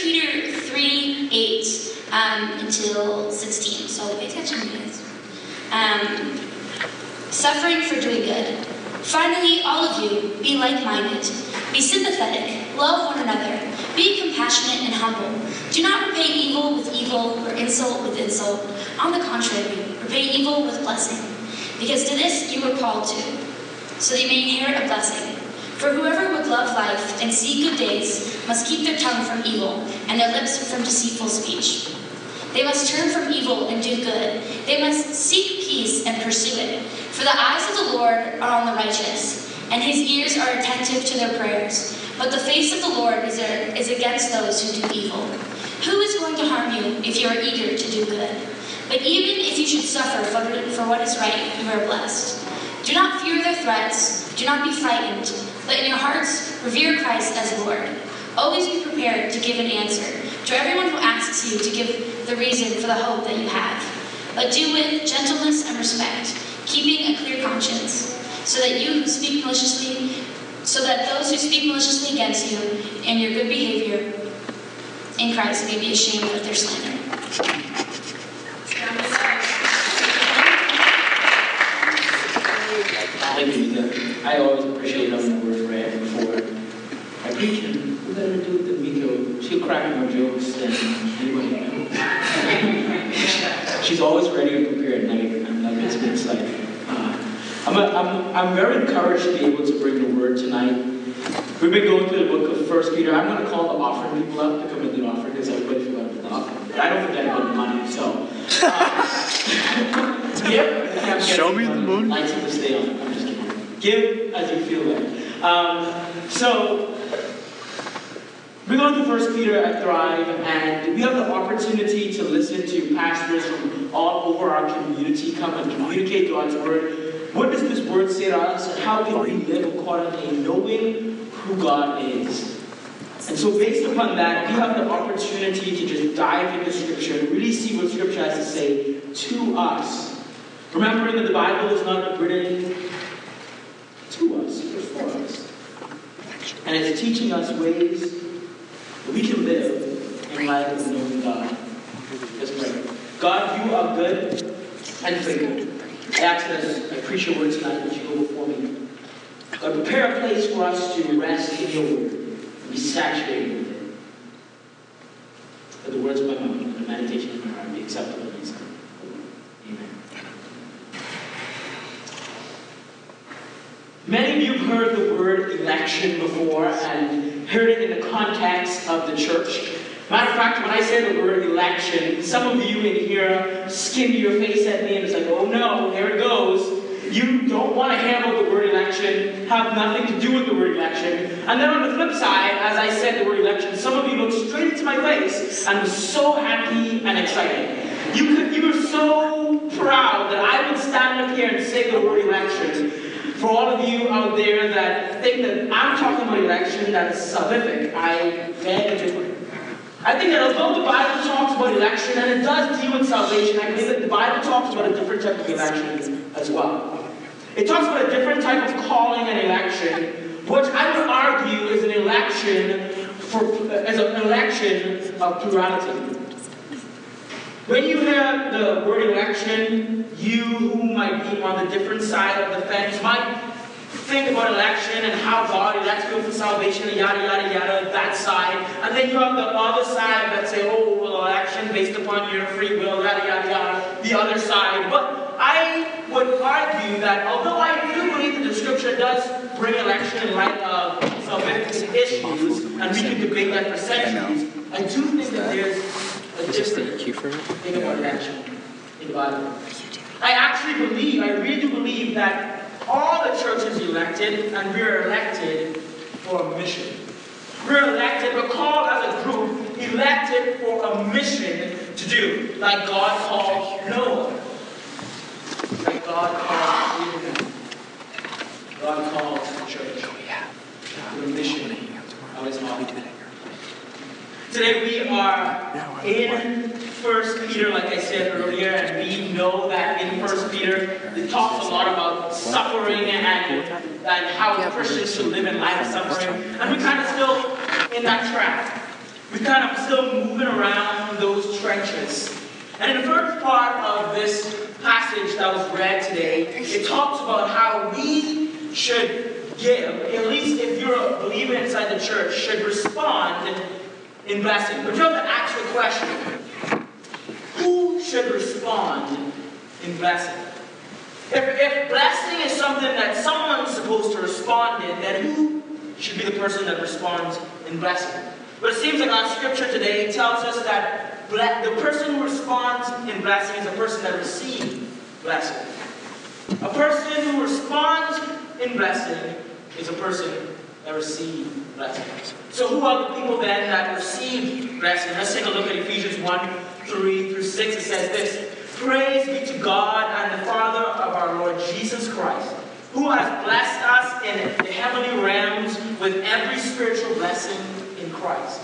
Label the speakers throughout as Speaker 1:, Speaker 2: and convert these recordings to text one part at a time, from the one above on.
Speaker 1: Peter 3 8 um, until 16. So pay attention, guys. Um, suffering for doing good. Finally, all of you, be like minded, be sympathetic, love one another, be compassionate and humble. Do not repay evil with evil or insult with insult. On the contrary, repay evil with blessing. Because to this you were called to, so that you may inherit a blessing. For whoever would love life and see good days must keep their tongue from evil and their lips from deceitful speech. They must turn from evil and do good. They must seek peace and pursue it. For the eyes of the Lord are on the righteous, and his ears are attentive to their prayers. But the face of the Lord is, is against those who do evil. Who is going to harm you if you are eager to do good? But even if you should suffer for, for what is right, you are blessed. Do not fear their threats, do not be frightened, but in your hearts revere Christ as Lord. Always be prepared to give an answer to everyone who asks you to give the reason for the hope that you have. But do with gentleness and respect, keeping a clear conscience, so that you who speak maliciously, so that those who speak maliciously against you and your good behavior in Christ may be ashamed of their slander.
Speaker 2: I always appreciate having the word read before Preach, we're going to do the Miko. She'll crack more jokes than anybody She's always ready to prepare at night, and that makes me excited. Uh, I'm, a, I'm, I'm very encouraged to be able to bring the word tonight. We've been going through the book of First Peter. I'm going to call the offering people up to come and do offering because everybody forgot about the offering. But I don't forget about the money, so. Uh, yeah,
Speaker 3: Show me the moon.
Speaker 2: Lights will stay on. I'm just kidding. Give as you feel like. Um, so, we're going to First Peter at Thrive, and we have the opportunity to listen to pastors from all over our community come and communicate God's word. What does this word say to us, how can we live accordingly, knowing who God is? And so, based upon that, we have the opportunity to just dive into Scripture and really see what Scripture has to say to us. Remembering that the Bible is not written to us, but for us. And it's teaching us ways we can live in light of knowing God. Let's pray. God, you are good and faithful. I ask that I preach your word tonight that you go before me. God, prepare a place for us to rest in your word and be saturated with it. That the words of my mouth and the meditation of my heart be acceptable in sight. Amen. Many of you have heard the word election before and heard it in the context of the church. Matter of fact, when I say the word election, some of you in here skinned your face at me and it's like, oh no, here it goes. You don't want to handle the word election, have nothing to do with the word election. And then on the flip side, as I said the word election, some of you looked straight into my face and was so happy and excited. You, could, you were so proud that I would stand up here and say the word election. For all of you out there that think that I'm talking about election that's salvific, I beg to differ. I think that although the Bible talks about election and it does deal with salvation, I believe that the Bible talks about a different type of election as well. It talks about a different type of calling and election, which I would argue is an election for as an election of plurality. When you have the word election, you who might be on the different side of the fence might think about election and how God elects people for salvation and yada yada yada, that side. And then you have the other side that say, oh, well, election based upon your free will, yada yada yada, the other side. But I would argue that although I do believe that the scripture does bring election in light of salvific issues, and we can debate that for centuries, I do think that there's a different thing about election in the Bible. I actually believe, I really do believe that all the churches elected, and we're elected for a mission. We're elected, we're called as a group, elected for a mission to do, like God called Noah. Like God called Abraham. God called the church to a mission of his. Today we are in First Peter, like I said earlier, and we know that in First Peter it talks a lot about suffering and, and how Christians should live in light of suffering, and we're kind of still in that track. We're kind of still moving around those trenches. And in the first part of this passage that was read today, it talks about how we should give, at least if you're a believer inside the church, should respond in blessing. But you have to ask the question, should respond in blessing? If, if blessing is something that someone's supposed to respond in, then who should be the person that responds in blessing? But it seems like our scripture today tells us that the person who responds in blessing is a person that receives blessing. A person who responds in blessing is a person that receives blessing. So who are the people then that receive blessing? Let's take a look at Ephesians 1, 3 through 6. It says this. Praise be to God and the Father of our Lord Jesus Christ, who has blessed us in the heavenly realms with every spiritual blessing in Christ.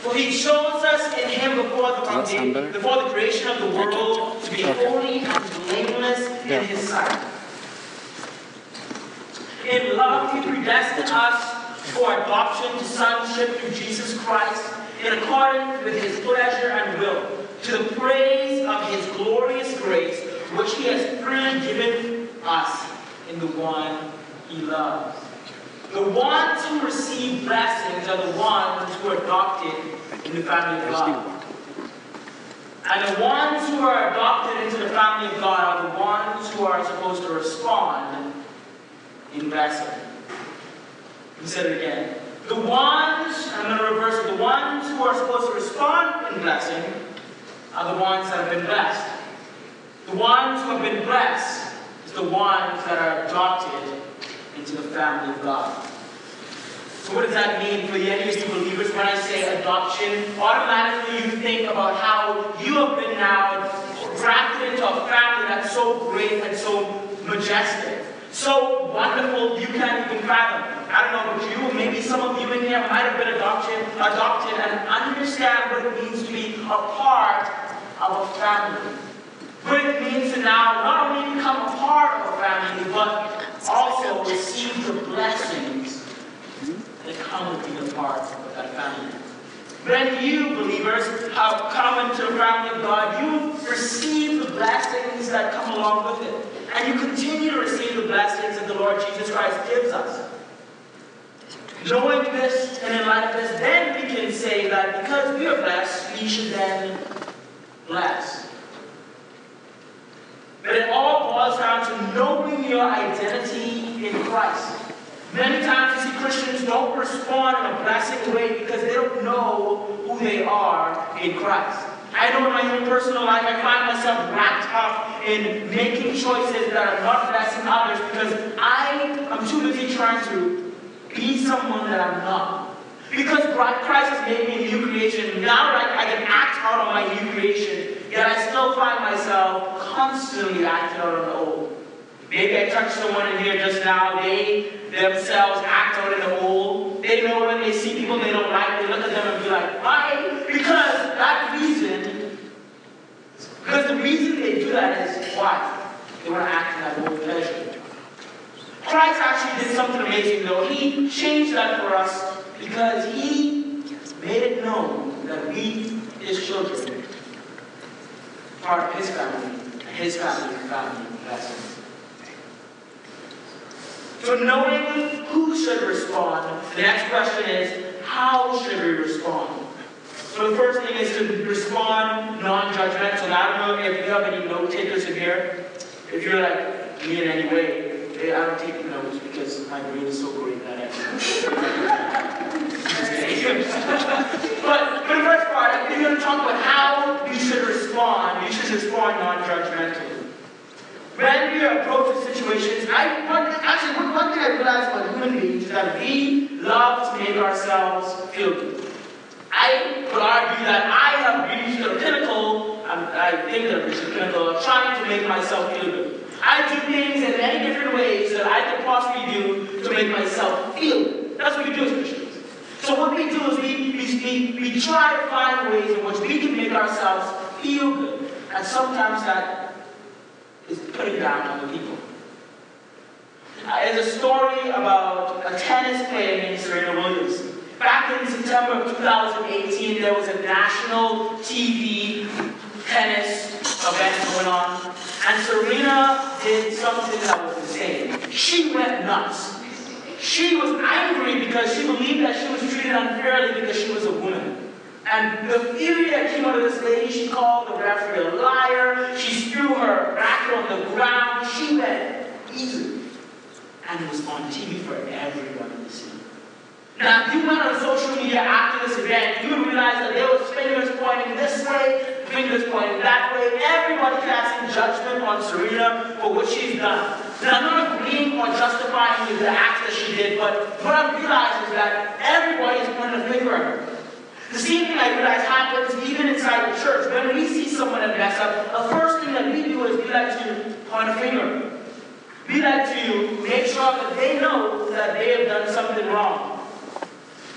Speaker 2: For he chose us in him before the foundation, before the creation of the world, to be holy and blameless in his sight. In love, he predestined us for adoption to sonship through Jesus Christ, in accordance with his pleasure and will to the praise of his glorious grace, which he has freely given us in the one he loves. The ones who receive blessings are the ones who are adopted in the family of God. And the ones who are adopted into the family of God are the ones who are supposed to respond in blessing. Consider it again. The ones, I'm going to reverse it, the ones who are supposed to respond in blessing are the ones that have been blessed. The ones who have been blessed is the ones that are adopted into the family of God. So what does that mean for of you believers when I say adoption? Automatically you think about how you have been now drafted into a family that's so great and so majestic. Wonderful you can't even fathom. I don't know about you, maybe some of you in here might have been adopted, adopted and understand what it means to be a part of a family. What it means to now not only become a part of a family, but also receive the blessings that come with being a part of that family. When you, believers, have come into the family of God, you receive the blessings that come along with it. And you continue to receive the blessings that the Lord Jesus Christ gives us. Knowing this and in light of this, then we can say that because we are blessed, we should then bless. But it all boils down to knowing your identity in Christ. Many times you see Christians don't respond in a blessing way because they don't know who they are in Christ. I know in my own personal life, I find myself wrapped up in making choices that are not blessing others because I am too busy trying to be someone that I'm not. Because Christ has made me a new creation, now I, can act out on my new creation, yet I still find myself constantly acting out on the old. Maybe I touched someone in here just now, they themselves act out in the old. They know when they see people they don't like, they look at them and be like, why? Because that reason, because the reason they do that is why? They want to act in that old pleasure. Christ actually did something amazing though. He changed that for us because he made it known that we, his children, part of his family, and his family family blessings. So knowing who should respond, the next question is, how should we respond? So the first thing is to respond non-judgmental. I don't know if you have any note takers in here. If you're like me in any way, I don't take notes because my brain is so great that I but for the first part, we're going to talk about how you should respond. You should respond non-judgmentally. When we approach situations, I one, actually one, thing I realize about human beings is that we love to make ourselves feel good. I would argue that I have reached the pinnacle, I think I've reached the pinnacle of trying to make myself feel good. I do things in many different ways that I could possibly do to make myself feel good. That's what we do as Christians. So what we do is we, we, we, we try to find ways in which we can make ourselves feel good. And sometimes that is putting down other people. Uh, there's a story about a tennis player named Serena Williams. Back in September of 2018, there was a national TV tennis event going on, and Serena did something that was insane. She went nuts. She was angry because she believed that she was treated unfairly because she was a woman. And the fury that came out of this lady, she called the referee a liar. She threw her racket on the ground. She went easily. And it was on TV for everyone to see. Now, if you went on social media after this event, you would realize that there was fingers pointing this way, fingers pointing that way. Everybody casting judgment on Serena for what she's done. Now, I'm not agreeing or justifying the acts that she did, but what I realize is that everybody is pointing a finger at her. The same thing I realize happens even inside the church. When we see someone that mess up, the first thing that we do is we like to point a finger. We like to make sure that they know that they have done something wrong.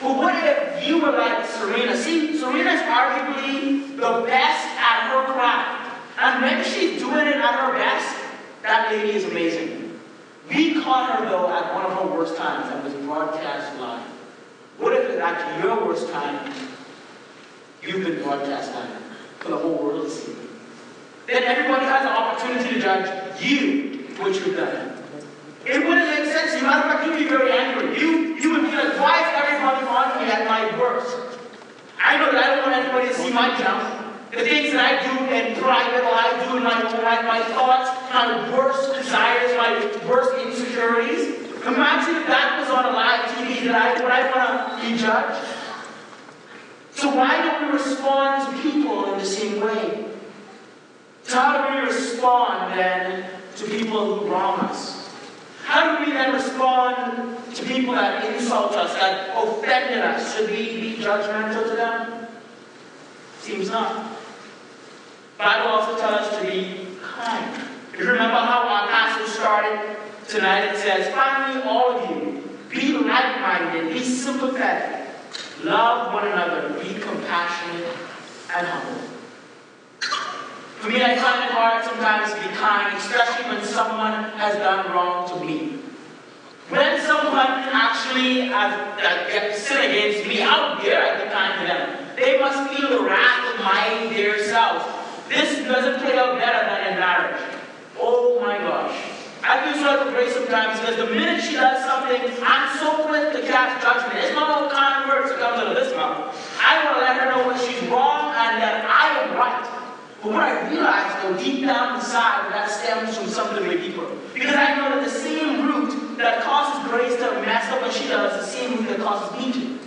Speaker 2: But what if you were like Serena? See, Serena is arguably the best at her craft. And maybe she's doing it at her best, that lady is amazing. We caught her, though, at one of her worst times that was broadcast live. What if at your worst time, you've been broadcast live for the whole world to see? Then everybody has an opportunity to judge you, for what you've done. It wouldn't make sense. You matter of fact, be very angry. You, you would be like, why is everybody on me at my worst? I know to see my junk. The things that I do in private, or I do in my own life, my thoughts, my worst desires, my worst insecurities. Imagine if that was on a live TV, that I, would I want to be judged? So why don't we respond to people in the same way? So how do we respond then to people who wrong us? How do we then respond to people that insult us, that offended us? Should we be judgmental to them? Seems not. Bible also tells us to be kind. You remember how our passage started tonight? It says, finally, all of you, be like-minded, be sympathetic, love one another, be compassionate and humble. For me, I find it hard sometimes to be kind, especially when someone has done wrong to me. When someone actually has uh, sinned against me, how dare I be kind to them? They must feel the wrath of my dear self. This doesn't play out better than in marriage. Oh my gosh. I feel sorry for Grace sometimes because the minute she does something, I'm so quick to cast judgment. It's not all kind words that comes out of this mouth. I want to let her know when she's wrong and that I am right. But what I realize, though, deep down inside, that stems from something way deeper. Because I know that the same root that causes Grace to she does, the same root that causes me to.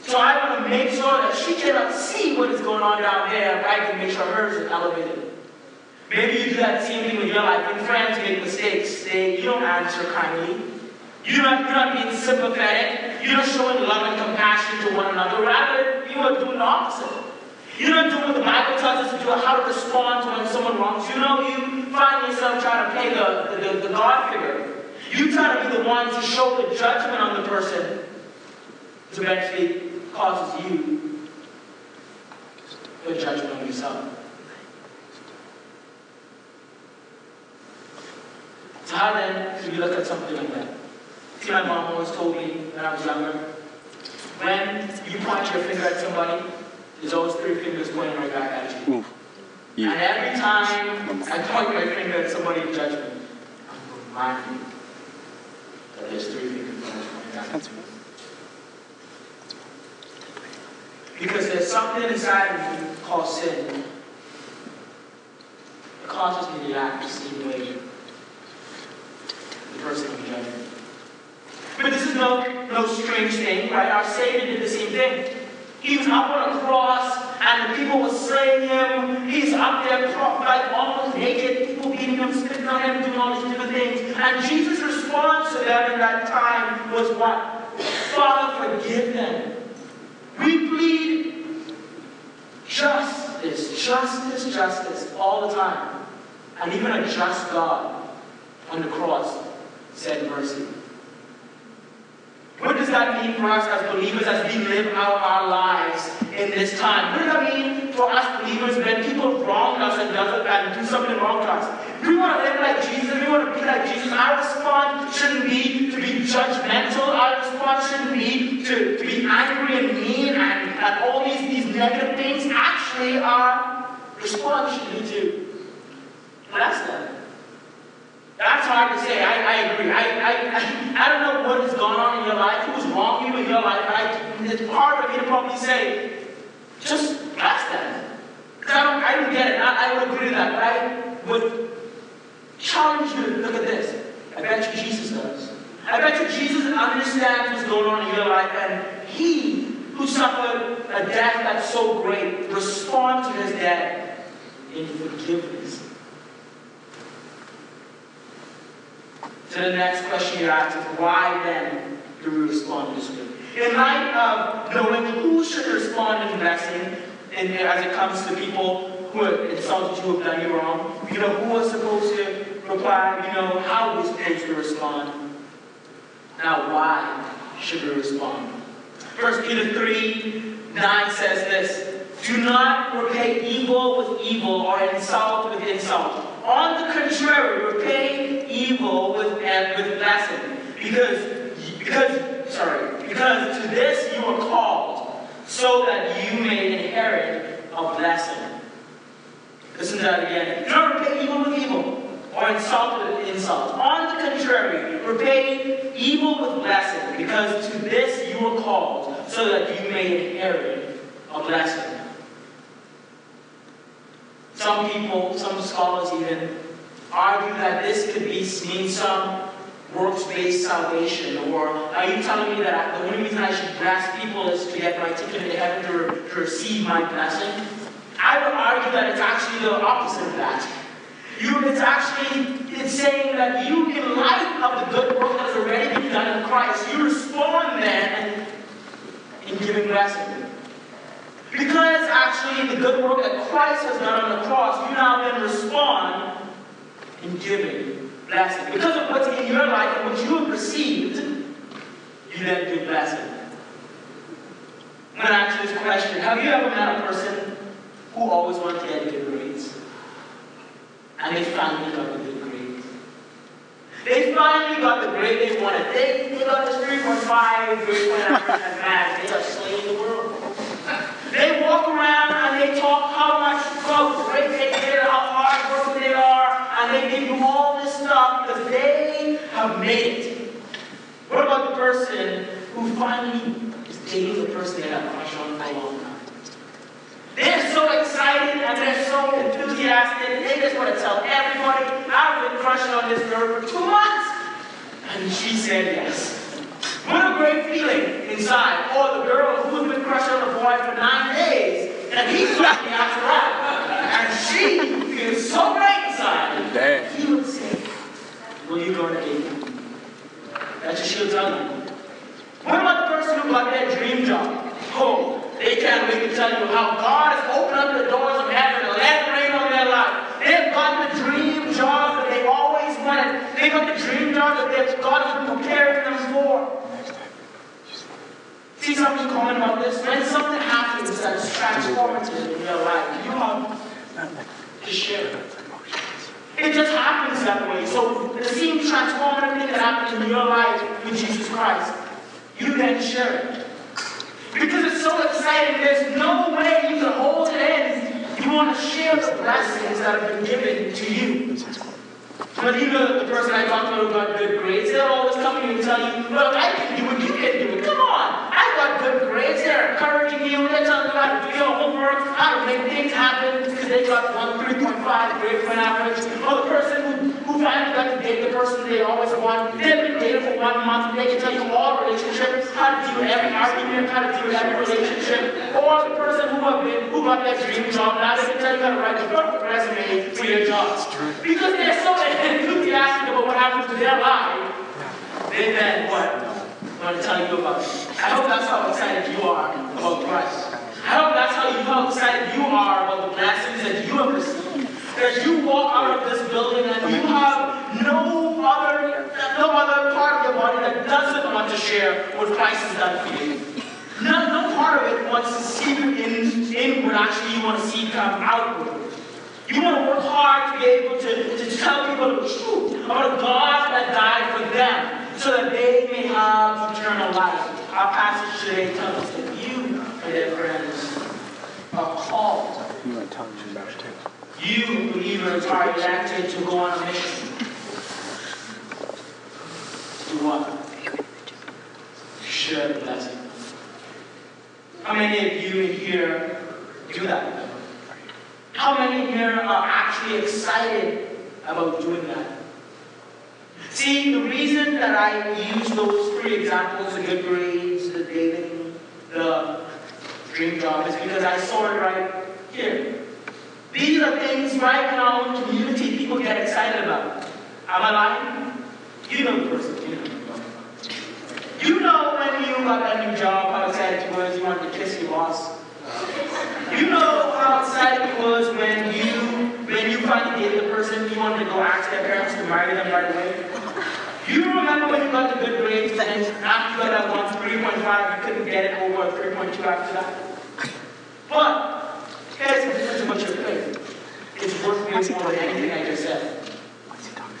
Speaker 2: So I want to make sure that she cannot see what is going on down there, but I can make sure hers is elevated. Maybe you do that same thing with your life. When friends make mistakes, they, you don't answer kindly. You're not, you're not being sympathetic. You're not showing love and compassion to one another. Rather, you are doing the opposite. You're not doing what the Bible tells us to do, how to respond when someone wrongs you. know, you find yourself trying to play the, the, the God figure. You try to be the one to show the judgment on the person, which eventually causes you the judgment on yourself. So how then do you look at something like that? See, my mom always told me when I was younger, when you point your finger at somebody, there's always three fingers pointing right back at you. Yeah. And every time I point my finger at somebody in judgment, I'm reminded there's three fingers pointing back. Because there's something inside of me called sin. It causes me to act the same way the person we judge. But this is no, no strange thing, right? Our Savior did the same thing. He was up on a cross, and the people were slaying him. He's up there, like almost naked, people beating him, spitting on him, doing all these different things. And Jesus' response to them in that time was what? Father, forgive them. We plead justice, justice, justice all the time. And even a just God on the cross said mercy. What does that mean for us as believers as we live out our lives in this time? What does that mean for us believers when people wrong us and, do something wrong to us. We want to live like Jesus. We want to be like Jesus. Our response shouldn't be to be judgmental. Our response shouldn't be to, to be angry and mean and, and all these, these negative things. Actually, our response should be to bless them. That's hard to say. I, I agree. I, I, I, don't know what has gone on in your life, who's wrong with you in your life, I, it's hard for me to probably say, just bless them. Because I don't, I don't get it. I, I would agree to that, but I would challenge you to look at this. I bet you Jesus does. I bet you Jesus understands what's going on in your life, and he who suffered a death that's so great responds to his death in forgiveness. So the next question you ask is why then do we respond this way? In light of knowing who should respond in blessing, and as it comes to people who have insulted you, have done you wrong, you know who is supposed to reply, you know how we're supposed to respond. Now, why should we respond? 1 Peter 3 9 says this Do not repay evil with evil or insult with insult. On the contrary, repay evil with, uh, with blessing. Because, because, sorry, because to this you are called, so that you may inherit a blessing. Listen to that again. Do not repay evil with evil or insult with insult. On the contrary, repay evil with blessing, because to this you are called, so that you may inherit a blessing. Some people, some scholars even, argue that this could be mean some works-based salvation, or are you telling me that the only reason I should bless people is to get my ticket into heaven to, to receive my blessing? I would argue that it's actually the opposite of that. You, it's actually it's saying that you, in light of the good work that's already been done in Christ, you respond then in giving blessing. Because actually the good work that Christ has done on the cross, you now then respond in giving blessing. Because of what's in your life and what you have received, you then give blessing. I'm going to ask you this question. Have you ever met a person who always wanted to get good grades? And they finally got the good grades. They finally got the grade they wanted. They, they got this 3.5 grade point average in math. They are slaying the world. They walk around and they talk how much how how hard working they are, and they give you all this stuff because they have made it. What about the person who finally is dating the person they have crush on for a long time? They're so excited and they're so enthusiastic. They just want to tell everybody, I've been crushing on this girl for two months. And she said yes. What a great feeling inside. Or the girl who's been crushing on the boy for nine days, and he he's finally after that. And she feels so great inside.
Speaker 3: Damn.
Speaker 2: He would say, Will you go to date? That's what she'll tell you. What about the person who got that dream job? Oh, they can't wait to tell you how God has opened up the doors of heaven and let rain on their life. They've got the dream job that they always wanted. They've got the dream job that they've God has been preparing them for. See something common about this? When something happens that's transformative in your life, you have to share it. It just happens that way. So the same transformative thing that happened in your life with Jesus Christ, you then share it. Because it's so exciting, there's no way you can hold it in. You want to share the blessings that have been given to you. But even the person I talked to who got good grades, they'll always come you and tell you, look, I can do it, you can do. I got grades. They're encouraging you. They're telling you how to do your homework, how to make things happen because they got one 3.5 grade point average. Or the person who, who finally got to date the person they always want. They've been dating for one month. They can tell you all relationships, how to deal with every argument, how to deal with every relationship. Or the person who have been, who got their dream job, now they can tell you how to write a perfect resume for your job. Because they're so enthusiastic about what happens to their life, they then what? Want to tell you about. I hope that's how excited you are about Christ. I hope that's how you how excited you are about the blessings that you have received. That you walk out of this building and you have no other no other part of your body that doesn't want to share what Christ has done for you. No, no part of it wants to see you in, in actually you want to see come outward. You want to work hard to be able to, to tell people the truth about a God that died for them so that they may have eternal life. Our passage today tells us that you, my dear friends, are called.
Speaker 3: You want to them about it.
Speaker 2: You, believers, are elected to go on a mission. To what? Share the blessing. How many of you in here do that? How many here are actually excited about doing that? See, the reason that I use those three examples, the good grades, the dating, the dream job, is because I saw it right here. These are things right now in community people get excited about. Am I lying? You know the person, you know. You know when you got that new job, how excited you were, you wanted to kiss your boss. You know how excited you was when you when you finally dated the person you wanted to go ask their parents to marry them right away. You remember when you got the good grades and then after you that one 3.5, you couldn't get it over a 3.2 after that? But here's the difference. It's worth more than anything I just said.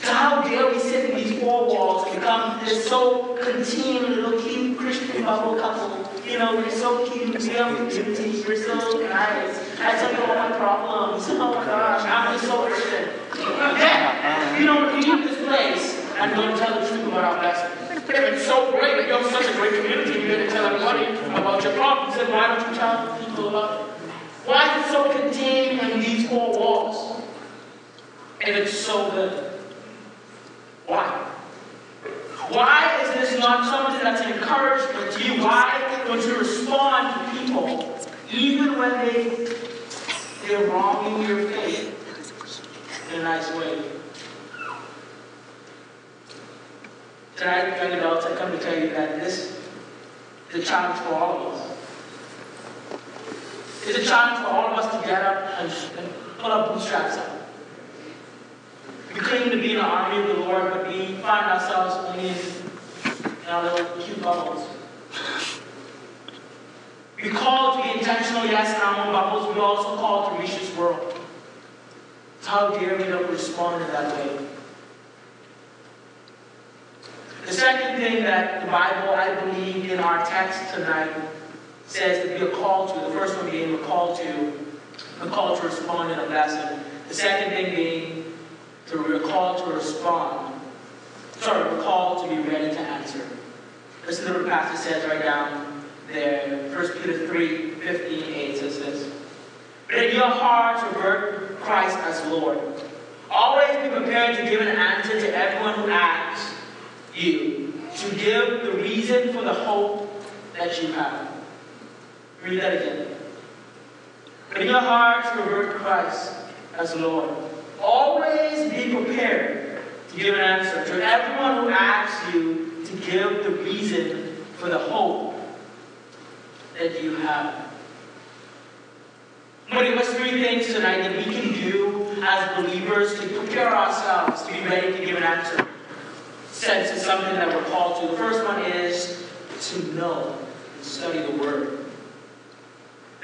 Speaker 2: So how dare we sit in these four walls and become this so contained little cute Christian bubble couple? You know, we're so cute, we are community, we're so nice. I tell you all my problems. Oh gosh, I'm just so Christian. Yeah, you know, you leave this place and don't tell the truth about our blessing. It's so great you have such a great community, you're going to tell everybody about your problems, then why don't you tell people about it? Why is it so contained in these four walls? And it's so good. Why? Why is this not something that's an encouragement to you? Why don't you respond to people even when they they're wronging your faith in a nice way? Tonight, young adults, I come to tell you that this is a challenge for all of us. It's a challenge for all of us to get up and, and pull our bootstraps up. We claim to be in the army of the Lord, but we find ourselves only in, our little cute bubbles. We call to be intentional, yes, in our own bubbles. We also call to reach this world. So how dare we don't respond in that way? The second thing that the Bible, I believe, in our text tonight says that we are called to, the first one being we're called to, we're called to respond in a blessing. The second thing being to we're called to respond. Sorry, we're called to be ready to answer. Listen to what the pastor says right down there. 1 Peter 3, 15, 8 says this. But in your hearts revert Christ as Lord. Always be prepared to give an answer to everyone who asks you to give the reason for the hope that you have. Read that again. But in your hearts revert Christ as Lord. Always be prepared to give an answer to everyone who asks you to give the reason for the hope that you have. To give us three things tonight that we can do as believers to prepare ourselves to be ready to give an answer. Sense is something that we're called to. The first one is to know and study the Word.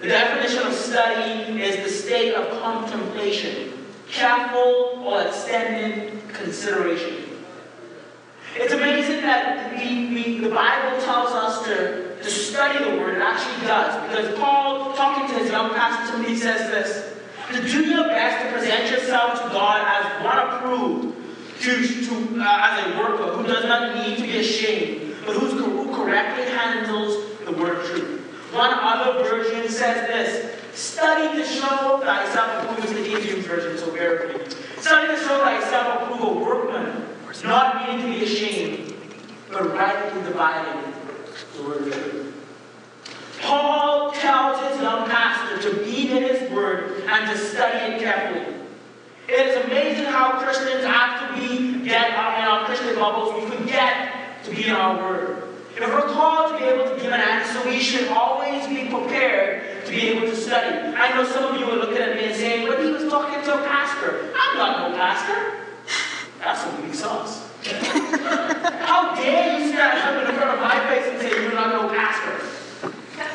Speaker 2: The definition of study is the state of contemplation, careful or extended consideration. It's amazing that we, we, the Bible tells us to, to study the Word. It actually does. Because Paul, talking to his young pastor Timothy, says this To do your best to present yourself to God as one approved, to, to, uh, as a worker who does not need to be ashamed, but who's, who correctly handles the Word of truth. One other version says this Study to show thyself approved. Is the King James Version, so bear with me. Study to show thyself approved, a workman, not needing to be ashamed, but rightly dividing the word of truth. Paul tells his young pastor to be in his word and to study it carefully. It is amazing how Christians, after we get in our Christian bubbles, we forget to be in our word. If we're called to be able to give an answer, we should always be prepared be able to study. I know some of you are looking at me and saying, but he was talking to a pastor. I'm not no pastor. That's some weak sauce. How dare you stand up in front of my face and say you're not no pastor?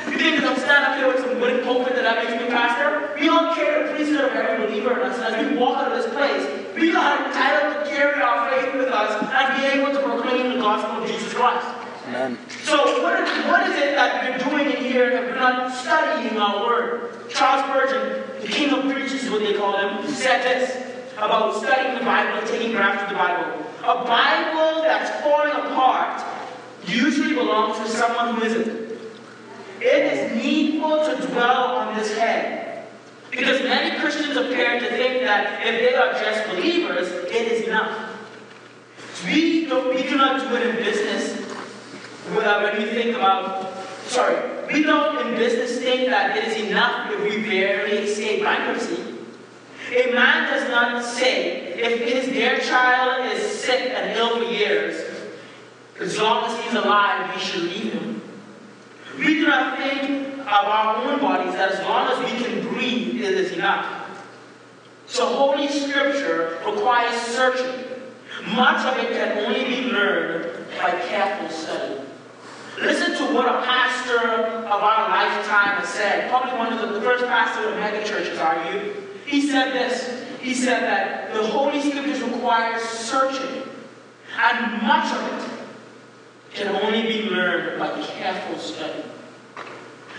Speaker 2: You think I'm standing up there was some wooden pulpit that I makes me pastor. We don't carry the priesthood of every believer in us. As we walk out of this place, we are entitled to carry our faith with us and be able to proclaim the gospel of Jesus Christ.
Speaker 3: Amen.
Speaker 2: So what is, what is it that we're doing in here if we're not studying our word? Charles Spurgeon, the king of preachers what they call him, said this about studying the Bible and taking grasp of the Bible. A Bible that's falling apart usually belongs to someone who isn't. It is needful to dwell on this head. Because many Christians appear to think that if they are just believers, it is enough. We do, we do not do it in business when we think about, sorry, we don't in business think that it is enough if we barely escape bankruptcy. A man does not say if his dear child is sick and ill for years, as long as he's alive, we should leave him. We do not think of our own bodies as long as we can breathe, it is enough. So Holy Scripture requires searching. Much of it can only be learned by careful study. Listen to what a pastor of our lifetime has said. Probably one of the first pastors of mega churches, are you? He said this. He said that the Holy Scriptures require searching, and much of it can only be learned by careful study.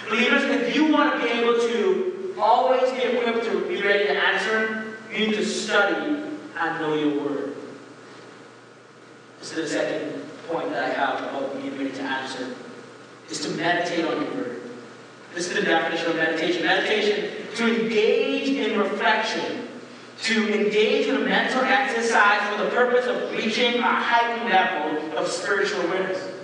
Speaker 2: Believers, if you want to be able to always be equipped to be ready to answer, you need to study and know your word. This is the second point that I have about being ready to answer, is to meditate on your word. This is the definition of meditation. Meditation, to engage in reflection, to engage in a mental exercise for the purpose of reaching a heightened level of spiritual awareness.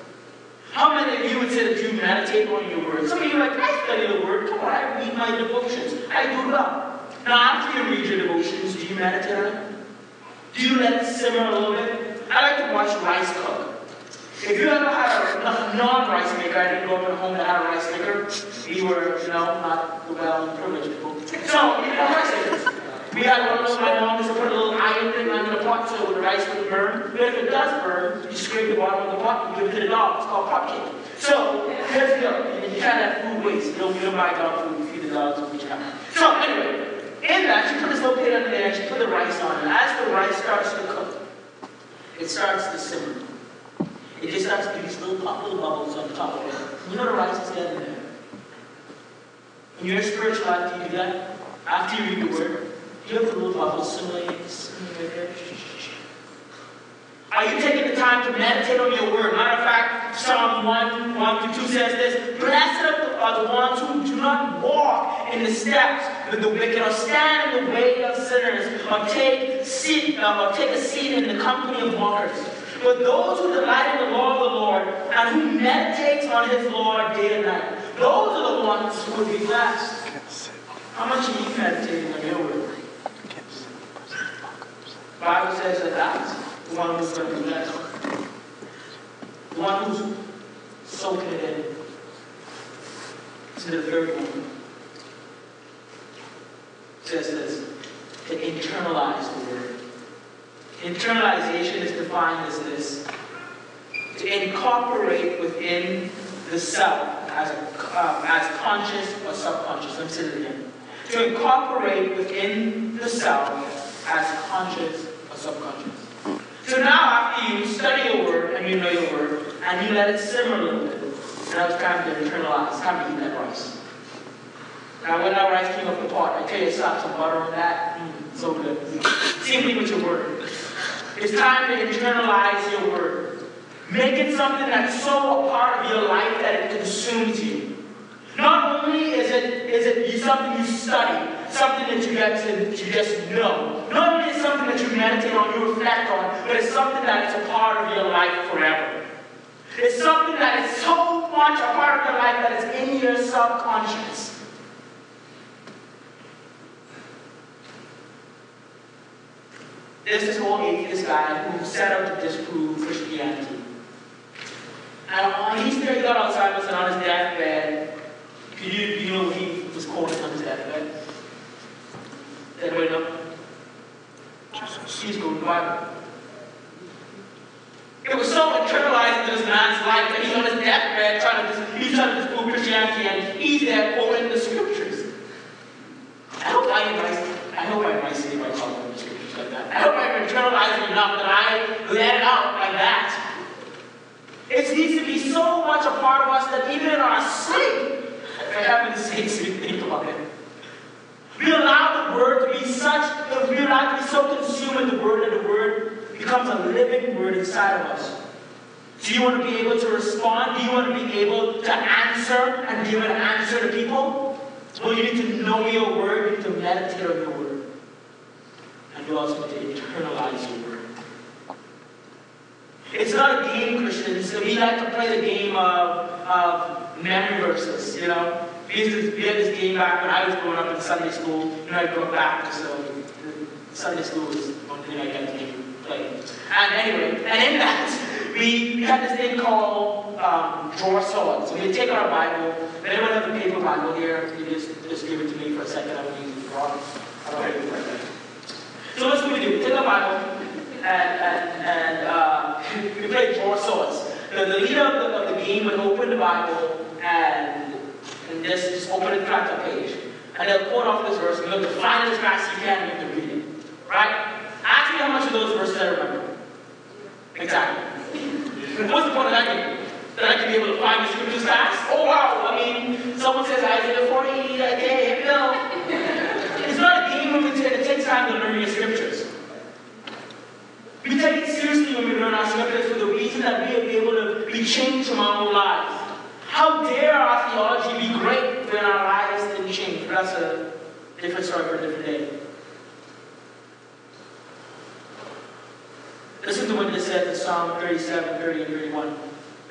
Speaker 2: How many of you would say that you meditate on your word? Some of you are like, I study the word. Come on, I read my devotions. I do that. Now, after you read your devotions, do you meditate on it? Do you let it simmer a little bit? I like to watch rice cook. If you ever had a non-rice maker, I didn't grow up in a home that had a rice maker. We were, you know, not the well-privileged people. So, you know, rice makers. We had one of those, my mom used to put a little iron thing under the pot so the rice wouldn't burn. But if it does burn, you scrape the bottom of the pot and give it to the dog. It's called pot cake. So, here's the deal. You can't have food waste. You don't, you don't buy dog food, you feed the dogs which kind. So, anyway, in that, she put this little plate under there and she put the rice on. And as the rice starts to cook, it starts to simmer. It just starts to do these little little bubbles on top of it. You know the rice is getting there. In your spiritual life, do you do that? After you read the word, you have the little bubbles simmering right. Are you taking the time to meditate on your word? Matter of fact, Psalm 1, 1 to 2 says this Blessed are the ones who do not walk in the steps of the wicked, or stand in the way of sinners, or take, seat, or take a seat in the company of mockers. But those who delight in the law of the Lord, and who meditate on his law day and night, those are the ones who will be blessed. How much are you meditating on your word? Bible says that that's the one who's going to be blessed. The one who's soaking it in. To the third one. Says this to internalize the word. Internalization is defined as this to incorporate within the self as, uh, as conscious or subconscious. Let me say it again. To incorporate within the self as conscious or subconscious. So now, after you study your word and you know your word, and you let it simmer a little bit, now it's time to internalize. It's time to eat that rice. Now, when that rice came off the pot, I tell you, slap some butter on that. Mm, so good. Same thing with your word. It's time to internalize your word. Make it something that's so a part of your life that it consumes you. Not only is it is it something you study, something that you get to you just know. Not only is it something that you meditate on, you reflect on, but it's something that is a part of your life forever. It's something that is so much a part of your life that it's in your subconscious. There's this whole atheist guy who set out to disprove Christianity. And on he's there, he got Alzheimer's and on his deathbed, do you, you know he was quoted on his deathbed? Anybody know? He's going to Bible. It was so internalized into this man's life and he's on his deathbed trying to, he's trying to disprove Christianity and he's there quoting the scriptures. I hope I advise, I hope I advise by calling the scriptures like that. I hope I've internalized it enough that I let out like that. It needs to be so much a part of us that even in our sleep, for heaven's sakes, we think about it. We allow the word to be such, that we allow to be so consumed with the word that the word becomes a living word inside of us. Do you want to be able to respond? Do you want to be able to answer and give an answer to people? Well, you need to know your word, you need to meditate on your word. You also to internalize your word. It's not a game, Christians. We like to play the game of, of memory verses, you know. We, had this game back when I was growing up in Sunday school. You know, I grew up back, so Sunday school was one thing I got to play. And anyway, and in that, we, we had this thing called um, draw swords. So we take our Bible. If anyone has a paper Bible here, you just, just give it to me for a second. I'm going to use it wrong. I don't. So what's we do? We take a Bible and, and, and uh, we play draw swords. The, the leader of the, of the game would open the Bible and and just, just open and crack the page. And they'll quote off this verse, and look to find as fast as you can, you to read it. Right? Ask me how much of those verses I remember. Exactly. What's the point of that game? That I can be able to find the scriptures fast? Oh wow, I mean, someone says Isaiah 40, okay, here we go. Where we take, it takes time to learn your scriptures. We take it seriously when we learn our scriptures for the reason that we will be able to be changed from our own lives. How dare our theology be great when our lives didn't change? But that's a different story for a different day. Listen to what it says in Psalm 37, 30, and 31.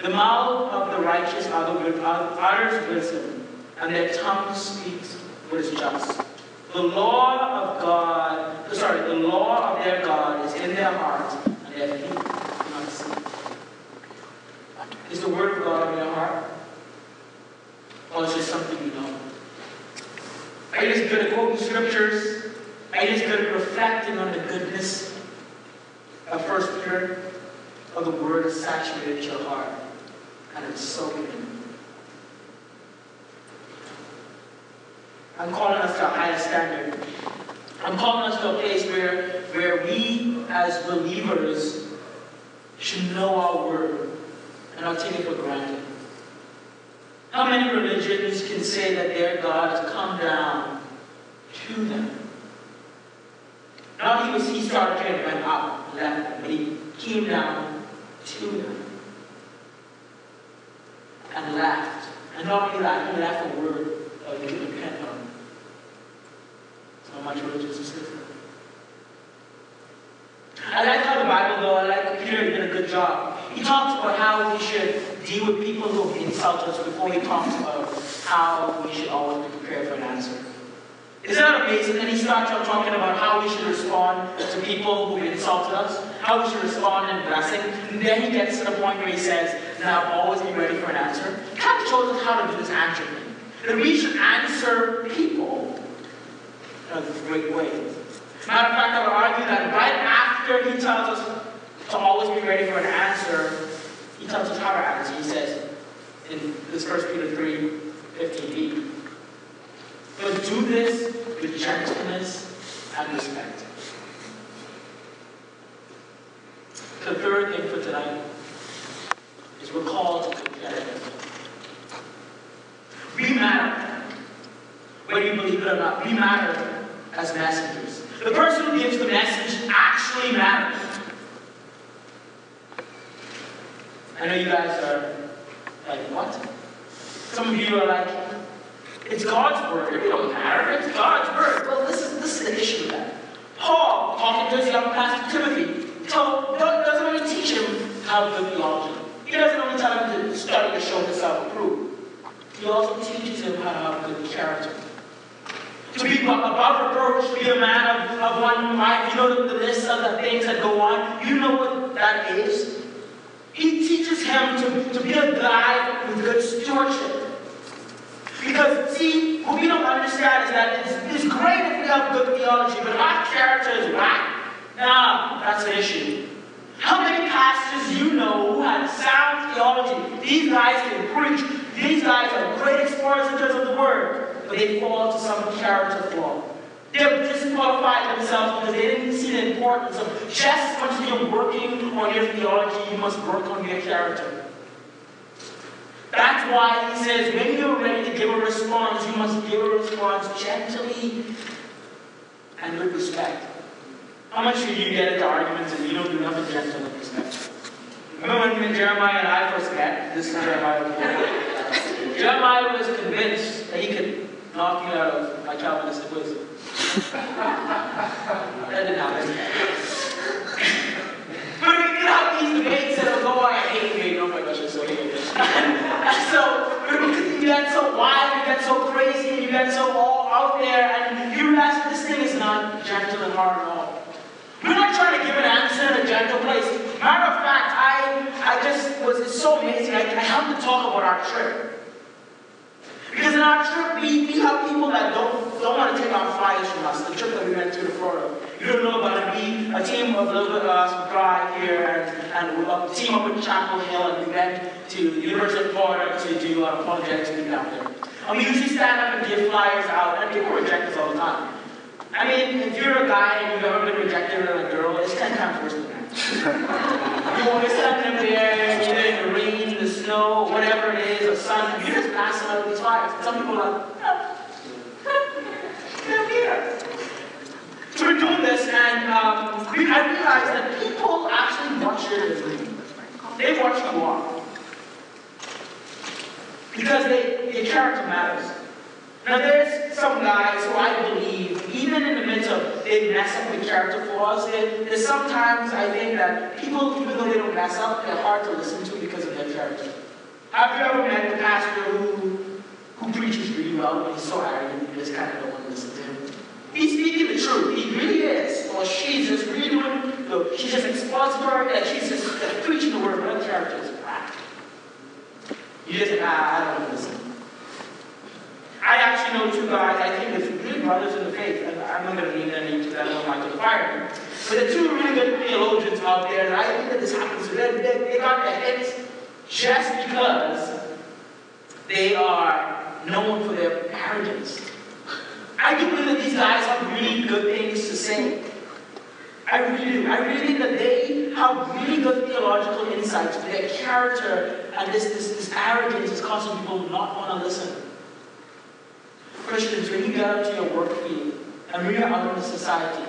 Speaker 2: The mouth of the righteous are the good, utters wisdom, and their tongue speaks what is just. The law of God, sorry, the law of their God is in their hearts, and their feet see. Is the word of God in your heart? Or is it something you know? Are you just good at quoting scriptures? Are you just good at reflecting on the goodness of First Peter? Or the word is saturated your heart and it's soaking in. I'm calling us to a higher standard. I'm calling us to a place where, where we as believers should know our word and not take it for granted. How many religions can say that their God has come down to them? Not was he started and went up, left but he came down to them and left. And not only that, he left a word that we So much religious is. I like how the Bible, though, I like Peter did a good job. He talks about how we should deal with people who insult us before he talks about how we should always be prepared for an answer. Isn't that amazing? And he starts out talking about how we should respond to people who insulted us, how we should respond in blessing. And then he gets to the point where he says, now always be ready for an answer. Kind of shows us how to do this answer thing. That we should answer people in a great way. Matter of fact, I would argue that right after he tells us to always be ready for an answer, he tells us how to answer. He says in this 1 Peter 3, 15b, but do this with gentleness and respect. The third thing for tonight is we're called to competitive. We matter. Whether you believe it or not, we matter as messengers. The person who gives the message actually matters. I know you guys are like, what? Some of you are like, it's God's word. It don't matter. It's God's word. Well, this is this is the issue with that. Paul, talking to his young pastor Timothy, told, doesn't only teach him how to do theology. He doesn't only tell him to study to show himself approved. He also teaches him how to have good character. To be above reproach, to be a man of, of one mind. You know the, the list of the things that go on. You know what that is. He teaches him to, to be a guy with good stewardship. Because, see, what we don't understand is that it's, it's great if we have good theology, but our character is whack. Nah, that's an issue. How many pastors you know who had sound theology? These guys can preach. These guys are great expositors of the word, they fall to some character flaw. They've disqualified themselves because they didn't see the importance of just once you're working on your theology, you must work on your character. That's why he says when you're ready to give a response, you must give a response gently and with respect. How much do you get into arguments and you don't do nothing gentle and respect? Remember when Jeremiah and I first met? This is Jeremiah. Jeremiah was convinced that he could knock you out of my Calvinistic wisdom. that didn't happen. but we get out these debates and oh, I hate debate. Oh my gosh, I'm so hate it. so, you get so wild, you get so crazy, you get so all out there, and you realize this thing is not gentle and hard at all. We're not trying to give an answer in a gentle place. Matter of fact, I, I just was, it's so amazing. I, I have to talk about our trip. Because in our trip, we, we have people that don't, don't want to take our flyers from us. The trip that we went to Florida. You don't know about it. We, a team of little bit uh, drive here, and, and a team up at Chapel Hill, and we went to the University of Florida to do uh, apologetics week down there. And we usually stand up and give flyers out, and people reject us all the time. I mean, if you're a guy and you've ever been rejected by a girl, it's ten times worse than that. you want to stand there, either in the rain, the snow, whatever it is, the sun, you're just passing out these fires. Some people are like, oh, here. So we're doing this, and um, I realized that people actually watch your video. They watch you walk. Because they, your character matters. Now there's some guys who I believe, even in the midst of they mess up with character flaws, there's sometimes I think that people, even though they don't mess up, they're hard to listen to because of their character. Have you ever met the pastor who, who preaches really well, but he's so arrogant you just kind of don't want to listen to him? He's speaking the truth. He really is. Or she's just really doing, know, she's just expository, and she's just preaching the word, but her character is. You just, ah, I don't listen. I actually know two guys, I think it's really brothers in the faith, and I'm not going to name names because I don't want to fire them. But the two really good theologians out there, and I think that this happens to them, they, they got their heads just because they are known for their arrogance. I do believe that these guys have really good things to say. I really do. I really think that they have really good theological insights, but their character and this, this, this arrogance is causing people not want to listen. Christians, when you get out to your work field and when you're out in the society,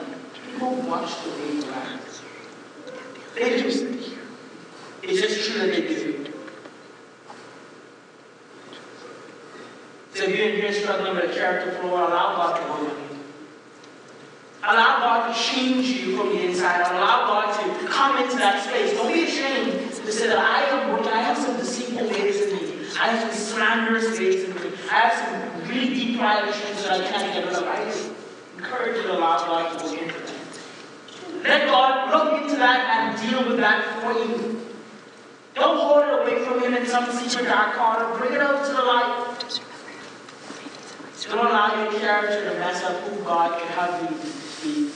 Speaker 2: people watch the way you act. They do. It's just true that they do. So if you're in here struggling with a character flaw, allow God to work on you. Allow God to change you from the inside. Allow God to come into that space. Don't be ashamed to say that I am. I have some deceitful ways in me. I have some slanderous ways in me. I have some really deep pride issues that I can't get rid of. I encourage you to allow God to look into. Let God look into that and deal with that for you. Don't hold it away from Him in some secret dark corner. Bring it out to the light. Don't allow your character to mess up who God can have you be.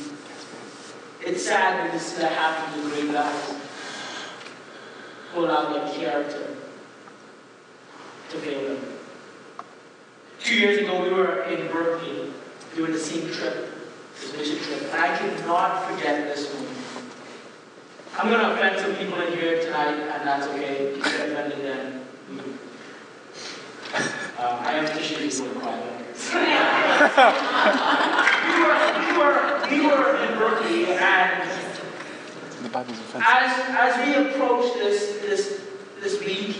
Speaker 2: It's sad when this that happens to great guys who allow their character to fail them. Two years ago, we were in Berkeley doing the same trip, this mission trip, and I cannot forget this moment. I'm going to offend some people in here tonight, and that's okay. If you get offended, then um, I am officially quiet. We, were, we, were, we were in Berkeley, and
Speaker 3: The Bible's offensive.
Speaker 2: as, as we approached this, this, this week,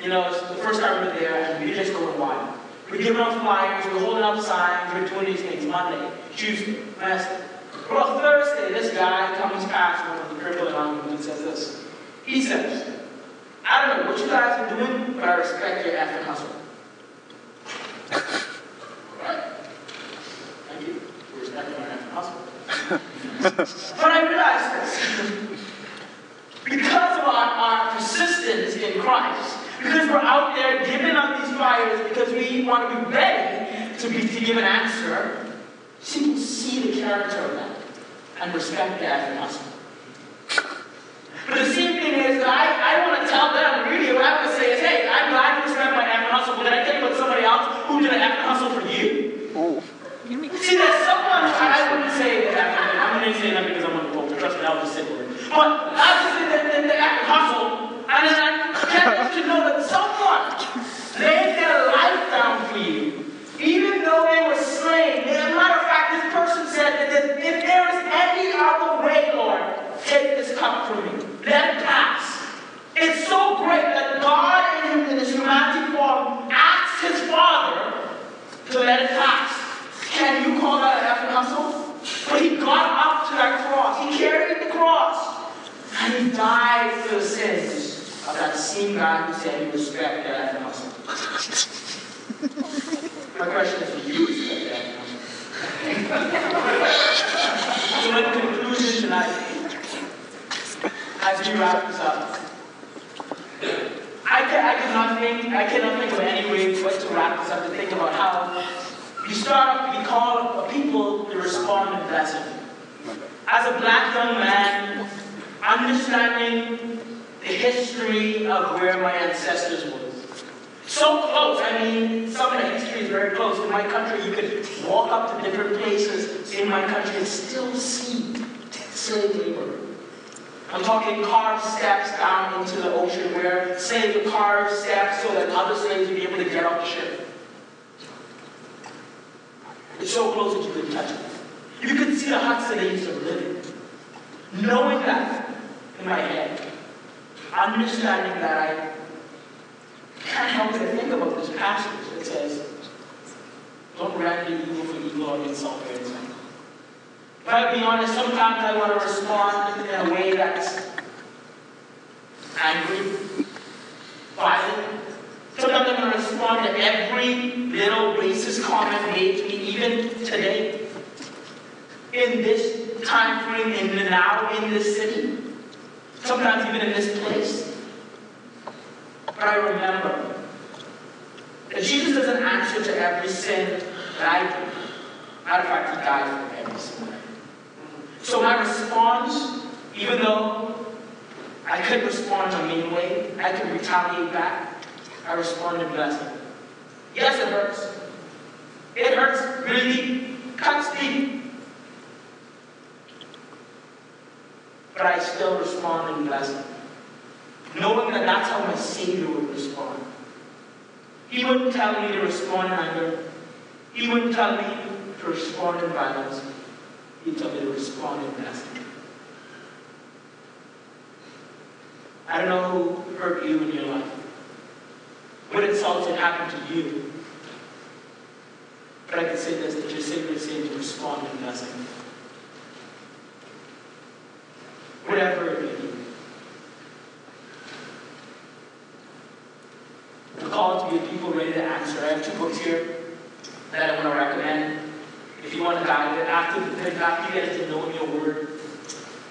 Speaker 2: you know, it's the first time we were there, and we were just going wild. We're giving out flyers, we're holding up signs, we're doing these things Monday, Tuesday, Wednesday. Well, Thursday, this guy comes past one of the crippled and and says this. He says, I don't know what you guys are doing, but I respect your effort hustle. Right? Thank effort hustle. but I realized this. Because of our, our persistence in Christ, because we're out there giving up these flyers because we want to be ready to, be, to give an answer, people see the character of that and respect that and hustle. But the same thing is that I, I want to tell them, really, what I want to say is, hey, I'm glad you respect my effort hustle, but did I tell you about somebody else who did an effort hustle for you?
Speaker 3: Oh.
Speaker 2: See, there's someone, I wouldn't say that, I'm going to say that because I'm on the phone, trust me, I'll just say it. But I would say that the, the effort hustle, and I get to know that someone laid their life down for you, even though they were slain. As a matter of fact, this person said that if there is any other way, Lord, take this cup from me. Let it pass. It's so great that God, in, in his humanity form, asked his Father to let it pass. Can you call that an effort hustle? But he got up to that cross. He carried the cross. And he died for the sins of that same guy who said he respected that effort hustle. My question is, do you respect that effort hustle? So in conclusion tonight, as we wrap this up, I, can, I cannot think, I cannot think of any way but to wrap this up to think about how we start off, we call a people to respond in blessing. As a black young man, understanding the history of where my ancestors were. So close, I mean, some of the history is very close. In my country, you could walk up to different places in my country and still see slave labor. I'm carved steps down into the ocean where slaves would carve steps so that other slaves would be able to get off the ship. It's so close that you couldn't touch it. You could see the huts that they used to live in. Knowing that in my head, understanding that I can't help but think about this passage that says, don't render evil for evil or insult for insult. But I'll be honest, sometimes I want to respond in a way that's angry, violent. Sometimes I'm going to respond to every little racist comment made to me, even today. In this time frame, in now, in this city. Sometimes even in this place. But I remember that Jesus doesn't answer to every sin that I do. Matter of fact, he died for every sin. So my response, even though I could respond in a mean way, I could retaliate back, I respond in blessing. Yes, it hurts. It hurts really cuts deep. But I still respond in blessing. Knowing that that's how my Savior would respond. He wouldn't tell me to respond in anger. He wouldn't tell me to respond in violence. He'd tell me to respond in blessing. I don't know who hurt you in your life. What insults had happened to you. But I can say this, that your is saying to respond in blessing. Whatever it may be. We're called to be a people ready to answer. I have two books here that I want to recommend. If you want to dive in, after, after you get to know your word,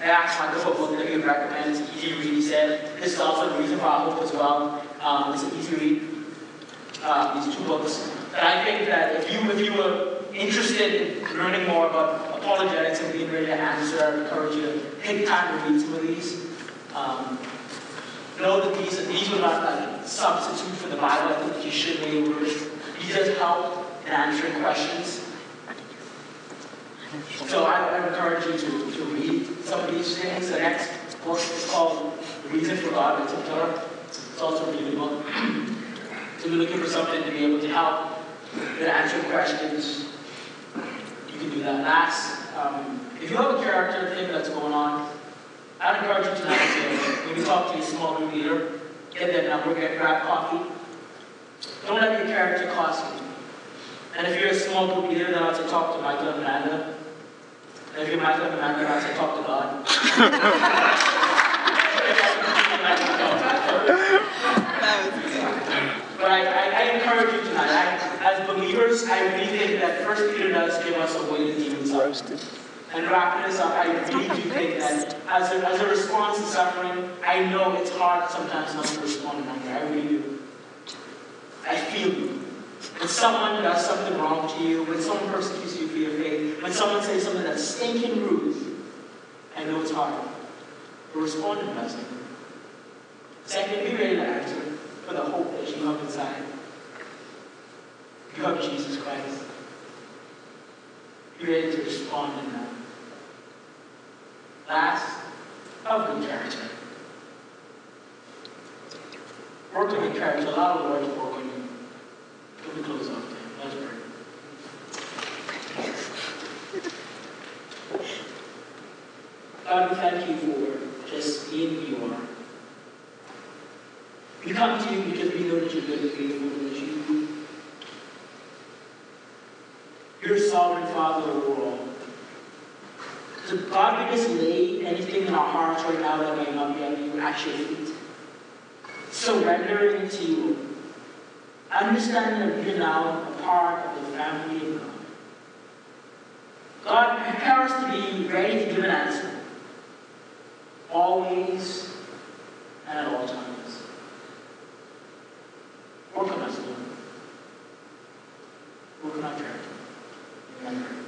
Speaker 2: I asked for a book that he would recommend. It's easy to read, he said. This is also the reason for our hope as well. Um, it's an easy read. Uh, these two books. And I think that if you, if you were interested in learning more about apologetics and being ready to answer, I encourage you to take time to read some of these. Um, know that these, these are not like substitute for the Bible. I think you should read These just help in answering questions. So I, I encourage you to, to read some of these things. The next book is called Reason for God by Tim Keller. It's also a really book. so you're looking for something to be able to help to answer questions, you can do that. Last, um, if you have a character thing that's going on, I'd encourage you to, when you talk to your small group leader, get their number, get grab coffee. Don't let your character cost you. And if you're a small group leader, then I'll say talk to Michael and Amanda. And if you're Michael and Amanda, then I'll say talk to God. But I, I, I encourage you tonight, I, as believers, I really think that First Peter does give us a way to deal with
Speaker 3: Roasted.
Speaker 2: and wrapping this up, I really do think that as a, as a response to suffering, I know it's hard sometimes not to respond in anger. I really do. I feel you. When someone does something wrong to you, when someone persecutes you for your faith, when someone says something that's stinking rude, I know it's hard. to respond in blessing. Second, be ready to answer for the hope that you have inside. You have Jesus Christ. Be ready to respond in that. Last, have good character. Work your character. Allow the Lord to work on you. God, we um, thank you for just being who you are. We come to you because we know that you're good and faithful, and that you, you're sovereign Father over all. So God, we lay anything in our hearts right now that might not be of you at your. Surrendering to you understanding that you're now a part of the family of God. God prepare us to be ready to give an answer, always and at all times. Work on us, Lord. Work on our charity. Amen.